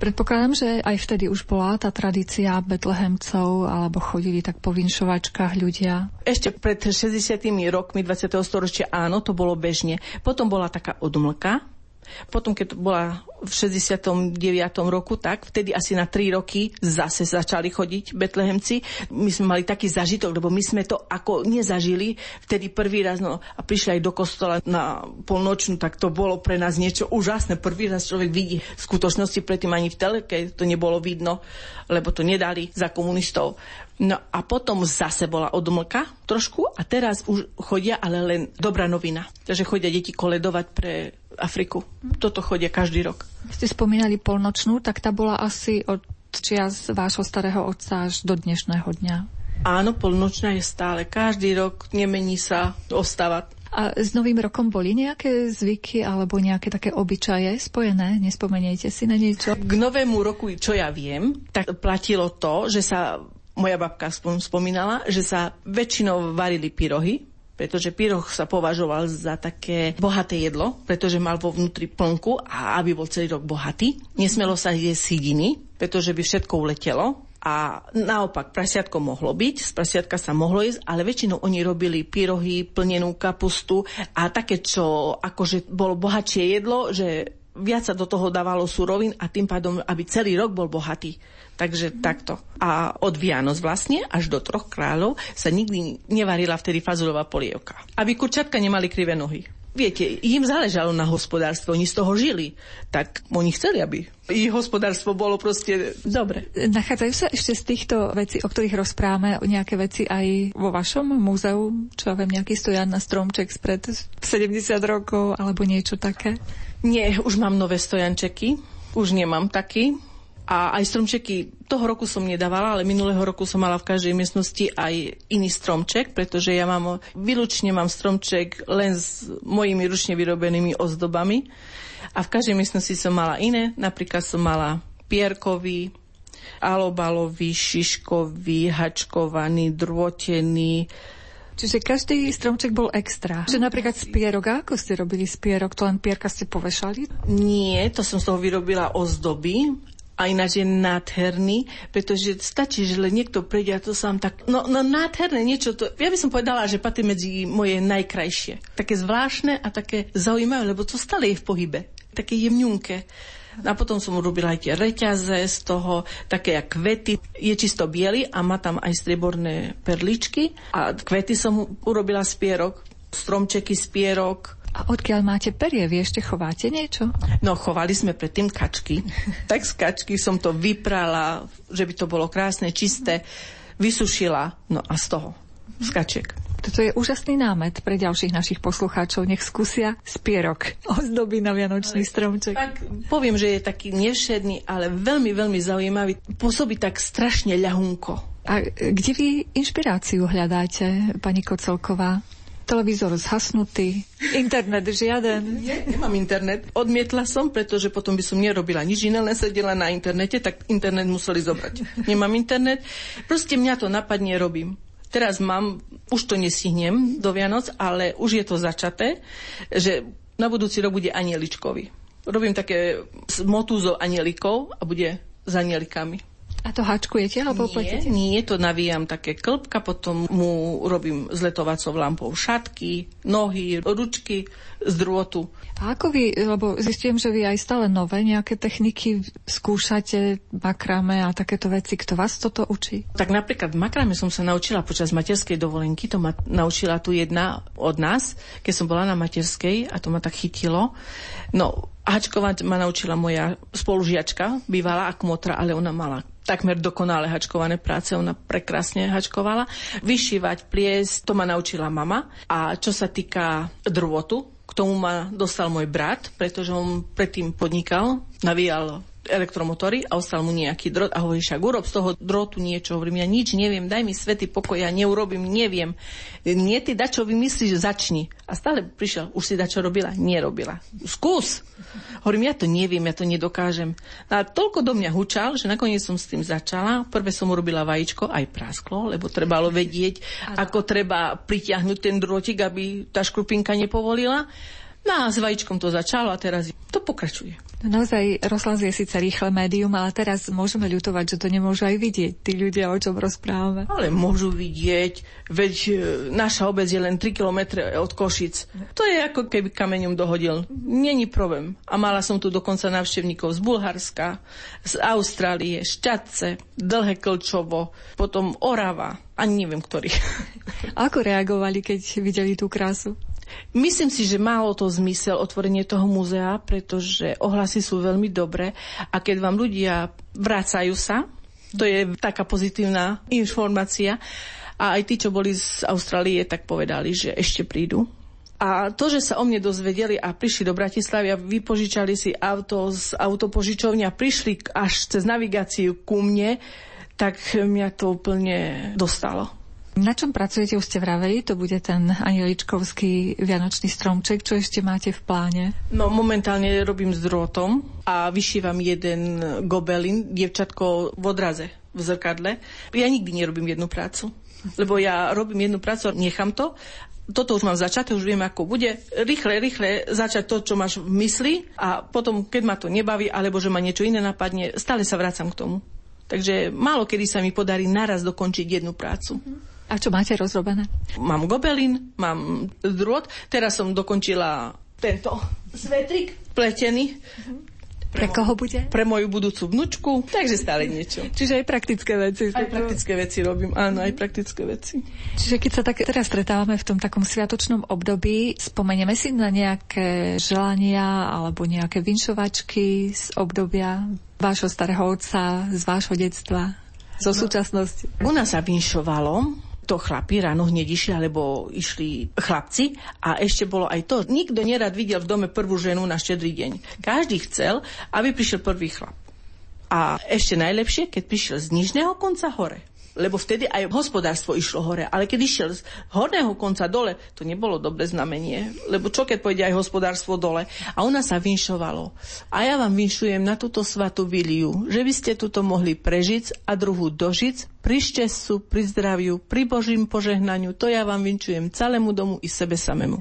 Predpokladám, že aj vtedy už bola tá tradícia Betlehemcov, alebo chodili tak po vinšovačkách ľudia. Ešte pred 60 rokmi 20. storočia áno, to bolo bežne. Potom bola taká odmlka, potom, keď bola v 69. roku, tak vtedy asi na 3 roky zase začali chodiť Betlehemci. My sme mali taký zažitok, lebo my sme to ako nezažili vtedy prvý raz, no a prišli aj do kostola na polnočnú, tak to bolo pre nás niečo úžasné. Prvý raz človek vidí v skutočnosti, predtým ani v teleke to nebolo vidno, lebo to nedali za komunistov. No a potom zase bola odmlka trošku a teraz už chodia, ale len dobrá novina. Takže chodia deti koledovať pre Afriku. Toto chodia každý rok. Ste spomínali polnočnú, tak tá bola asi od čias vášho starého otca až do dnešného dňa. Áno, polnočná je stále. Každý rok nemení sa ostáva. A s Novým rokom boli nejaké zvyky alebo nejaké také obyčaje spojené? Nespomeniete si na niečo? K Novému roku, čo ja viem, tak platilo to, že sa moja babka spomínala, že sa väčšinou varili pyrohy, pretože pyroch sa považoval za také bohaté jedlo, pretože mal vo vnútri plnku a aby bol celý rok bohatý. Nesmelo sa jesť sidiny, pretože by všetko uletelo. A naopak, prasiatko mohlo byť, z prasiatka sa mohlo jesť, ale väčšinou oni robili pyrohy, plnenú kapustu a také, čo akože bolo bohatšie jedlo, že viac sa do toho dávalo surovín a tým pádom, aby celý rok bol bohatý. Takže takto. A od Vianoc vlastne až do troch kráľov sa nikdy nevarila vtedy fazulová polievka. Aby kurčatka nemali krivé nohy. Viete, im záležalo na hospodárstvo, oni z toho žili. Tak oni chceli, aby ich hospodárstvo bolo proste dobre. Nachádzajú sa ešte z týchto vecí, o ktorých rozprávame, nejaké veci aj vo vašom múzeu? Čo ja viem, nejaký stojan na stromček spred 70 rokov alebo niečo také? Nie, už mám nové stojančeky. Už nemám taký. A aj stromčeky toho roku som nedávala, ale minulého roku som mala v každej miestnosti aj iný stromček, pretože ja mám, výlučne mám stromček len s mojimi ručne vyrobenými ozdobami. A v každej miestnosti som mala iné. Napríklad som mala pierkový, alobalový, šiškový, hačkovaný, drôtený, Čiže každý stromček bol extra. Že napríklad spierok, ako ste robili spierok? To len pierka ste povešali? Nie, to som z toho vyrobila ozdoby a ináč je nádherný, pretože stačí, že len niekto príde a to sa vám tak... No, no nádherné niečo, to, ja by som povedala, že patrí medzi moje najkrajšie. Také zvláštne a také zaujímavé, lebo to stále je v pohybe. Také jemňunké. A potom som urobila aj tie reťaze z toho, také jak kvety. Je čisto biely a má tam aj strieborné perličky. A kvety som urobila z pierok, stromčeky z pierok, a odkiaľ máte perie? Vy ešte chováte niečo? No, chovali sme predtým kačky. tak z kačky som to vyprala, že by to bolo krásne, čisté, vysušila. No a z toho, z kačiek. Toto je úžasný námet pre ďalších našich poslucháčov. Nech skúsia spierok ozdoby na Vianočný stromček. Tak poviem, že je taký nevšedný, ale veľmi, veľmi zaujímavý. Pôsobí tak strašne ľahunko. A kde vy inšpiráciu hľadáte, pani Kocelková? televízor zhasnutý, internet žiaden. Nie, nemám internet. Odmietla som, pretože potom by som nerobila nič iné, len sedela na internete, tak internet museli zobrať. Nemám internet. Proste mňa to napadne, robím. Teraz mám, už to nesihnem do Vianoc, ale už je to začaté, že na budúci rok bude anieličkový. Robím také motúzo anielikov a bude s anielikami. A to hačkujete alebo nie? Nie, to navíjam také klbka, potom mu robím s letovacou lampou šatky, nohy, ručky z drôtu. A ako vy, lebo zistím, že vy aj stále nové nejaké techniky skúšate, makrame a takéto veci. Kto vás toto učí? Tak napríklad makrame som sa naučila počas materskej dovolenky, to ma naučila tu jedna od nás, keď som bola na materskej a to ma tak chytilo. No, hačkovať ma naučila moja spolužiačka, bývala akmotra, ale ona mala takmer dokonale hačkované práce, ona prekrásne hačkovala. Vyšívať, pliesť, to ma naučila mama. A čo sa týka drôtu, k tomu ma dostal môj brat, pretože on predtým podnikal, navíjal elektromotory a ostal mu nejaký drôt a hovorí, však urob z toho drotu niečo. Hovorím, ja nič neviem, daj mi svety pokoj, ja neurobím, neviem. Nie, ty dačo vymyslíš, začni. A stále prišiel, už si dačo robila? Nerobila. Skús. Hovorím, ja to neviem, ja to nedokážem. A toľko do mňa hučal, že nakoniec som s tým začala. Prvé som urobila vajíčko, aj prasklo, lebo trebalo vedieť, ako treba pritiahnuť ten drotik, aby tá škrupinka nepovolila. No a s vajíčkom to začalo a teraz to pokračuje. No naozaj rozhlas je síce rýchle médium, ale teraz môžeme ľutovať, že to nemôžu aj vidieť tí ľudia, o čom rozprávame. Ale môžu vidieť, veď e, naša obec je len 3 km od Košic. To je ako keby kameňom dohodil. Není problém. A mala som tu dokonca návštevníkov z Bulharska, z Austrálie, Šťatce, Dlhé Klčovo, potom Orava, ani neviem ktorý. Ako reagovali, keď videli tú krásu? Myslím si, že málo to zmysel otvorenie toho múzea, pretože ohlasy sú veľmi dobré a keď vám ľudia vracajú sa, to je taká pozitívna informácia, a aj tí, čo boli z Austrálie, tak povedali, že ešte prídu. A to, že sa o mne dozvedeli a prišli do Bratislavy a vypožičali si auto z autopožičovne a prišli až cez navigáciu ku mne, tak mňa to úplne dostalo. Na čom pracujete, už ste vraveli, to bude ten anieličkovský vianočný stromček, čo ešte máte v pláne? No momentálne robím s drôtom a vyšívam jeden gobelin, dievčatko v odraze, v zrkadle. Ja nikdy nerobím jednu prácu, lebo ja robím jednu prácu, nechám to toto už mám začaté, už viem, ako bude. Rýchle, rýchle začať to, čo máš v mysli a potom, keď ma to nebaví, alebo že ma niečo iné napadne, stále sa vracam k tomu. Takže málo kedy sa mi podarí naraz dokončiť jednu prácu. Mm-hmm. A čo máte rozrobené? Mám gobelin, mám drôt. Teraz som dokončila tento svetrik pletený. Pre, pre koho bude? Pre moju budúcu vnúčku, takže stále niečo. Čiže aj praktické veci. Aj praktické veci robím, áno, aj praktické veci. Čiže keď sa tak teraz stretávame v tom takom sviatočnom období, spomenieme si na nejaké želania alebo nejaké vinšovačky z obdobia vášho starého otca, z vášho detstva, zo no, súčasnosti? U nás sa vinšovalo, to chlapi ráno hneď išli, alebo išli chlapci a ešte bolo aj to. Nikto nerad videl v dome prvú ženu na štedrý deň. Každý chcel, aby prišiel prvý chlap. A ešte najlepšie, keď prišiel z nižného konca hore lebo vtedy aj hospodárstvo išlo hore. Ale keď išiel z horného konca dole, to nebolo dobré znamenie, lebo čo keď pôjde aj hospodárstvo dole? A nás sa vinšovalo. A ja vám vinšujem na túto svatú viliu, že by ste túto mohli prežiť a druhú dožiť pri šťastu, pri zdraviu, pri Božím požehnaniu. To ja vám vinčujem celému domu i sebe samému.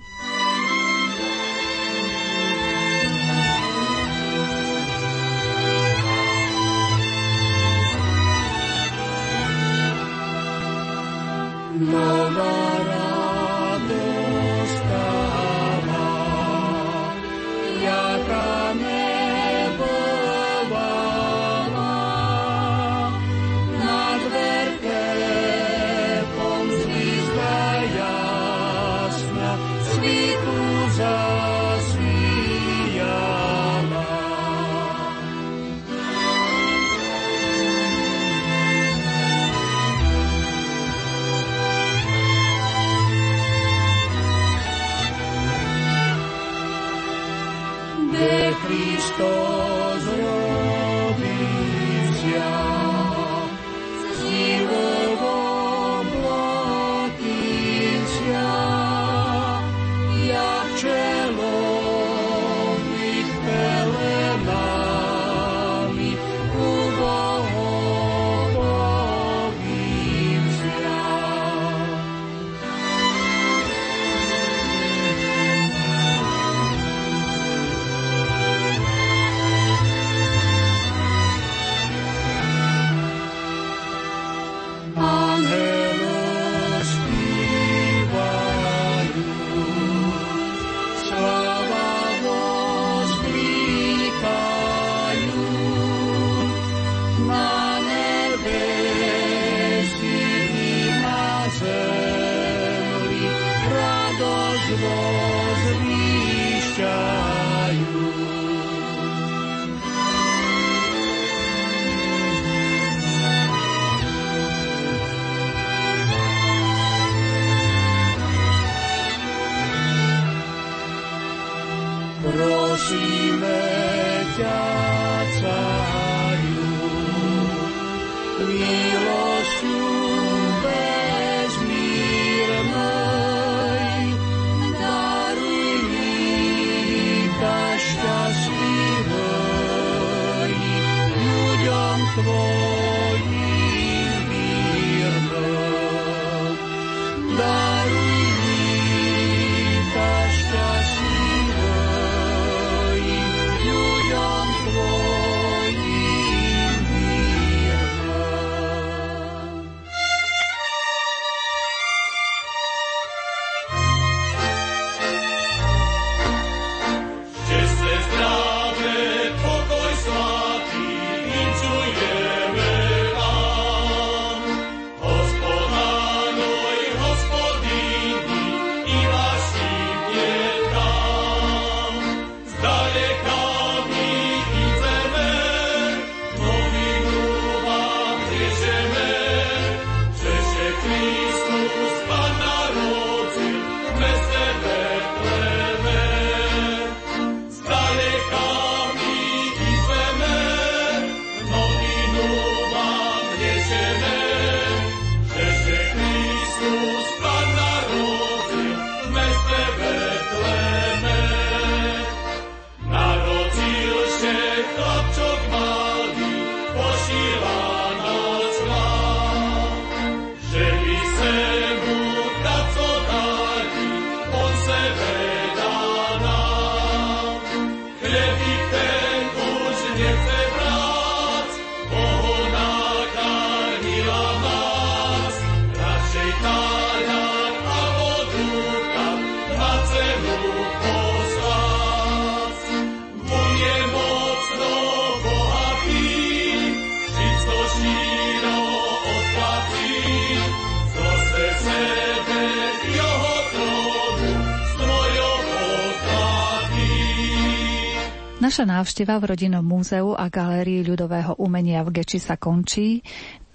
Naša návšteva v rodinnom múzeu a galérii ľudového umenia v Geči sa končí.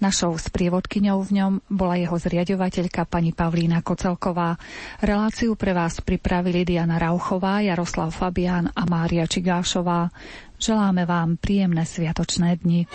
Našou sprievodkyňou v ňom bola jeho zriadovateľka pani Pavlína Kocelková. Reláciu pre vás pripravili Diana Rauchová, Jaroslav Fabián a Mária Čigášová. Želáme vám príjemné sviatočné dni.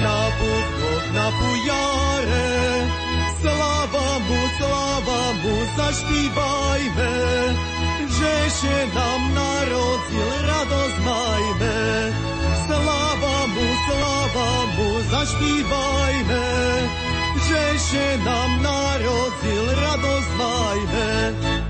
Trubot, na bubnoch, na fujare. Sláva mu, sláva mu, zašpívajme, že się nám narodil, radosť majme. Sláva mu, sláva mu, zašpívajme, že się nám narodil, radosť majme.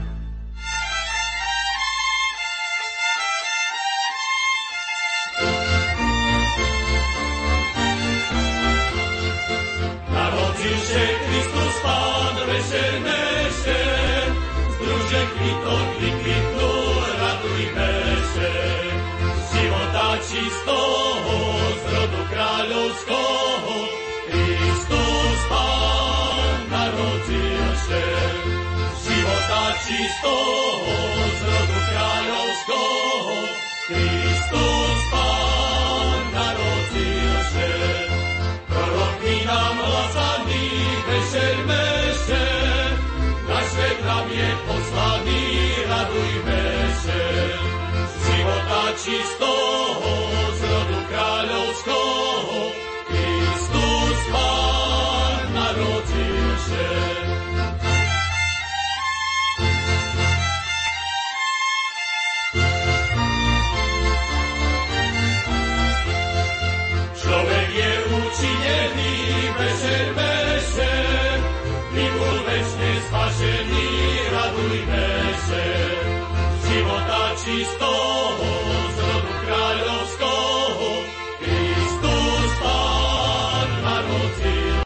Czystego, z rodu królewskiego, Chrystus Pan narodził się. Prorokmi nam głosami weselmy się, na. Żywota czystego, z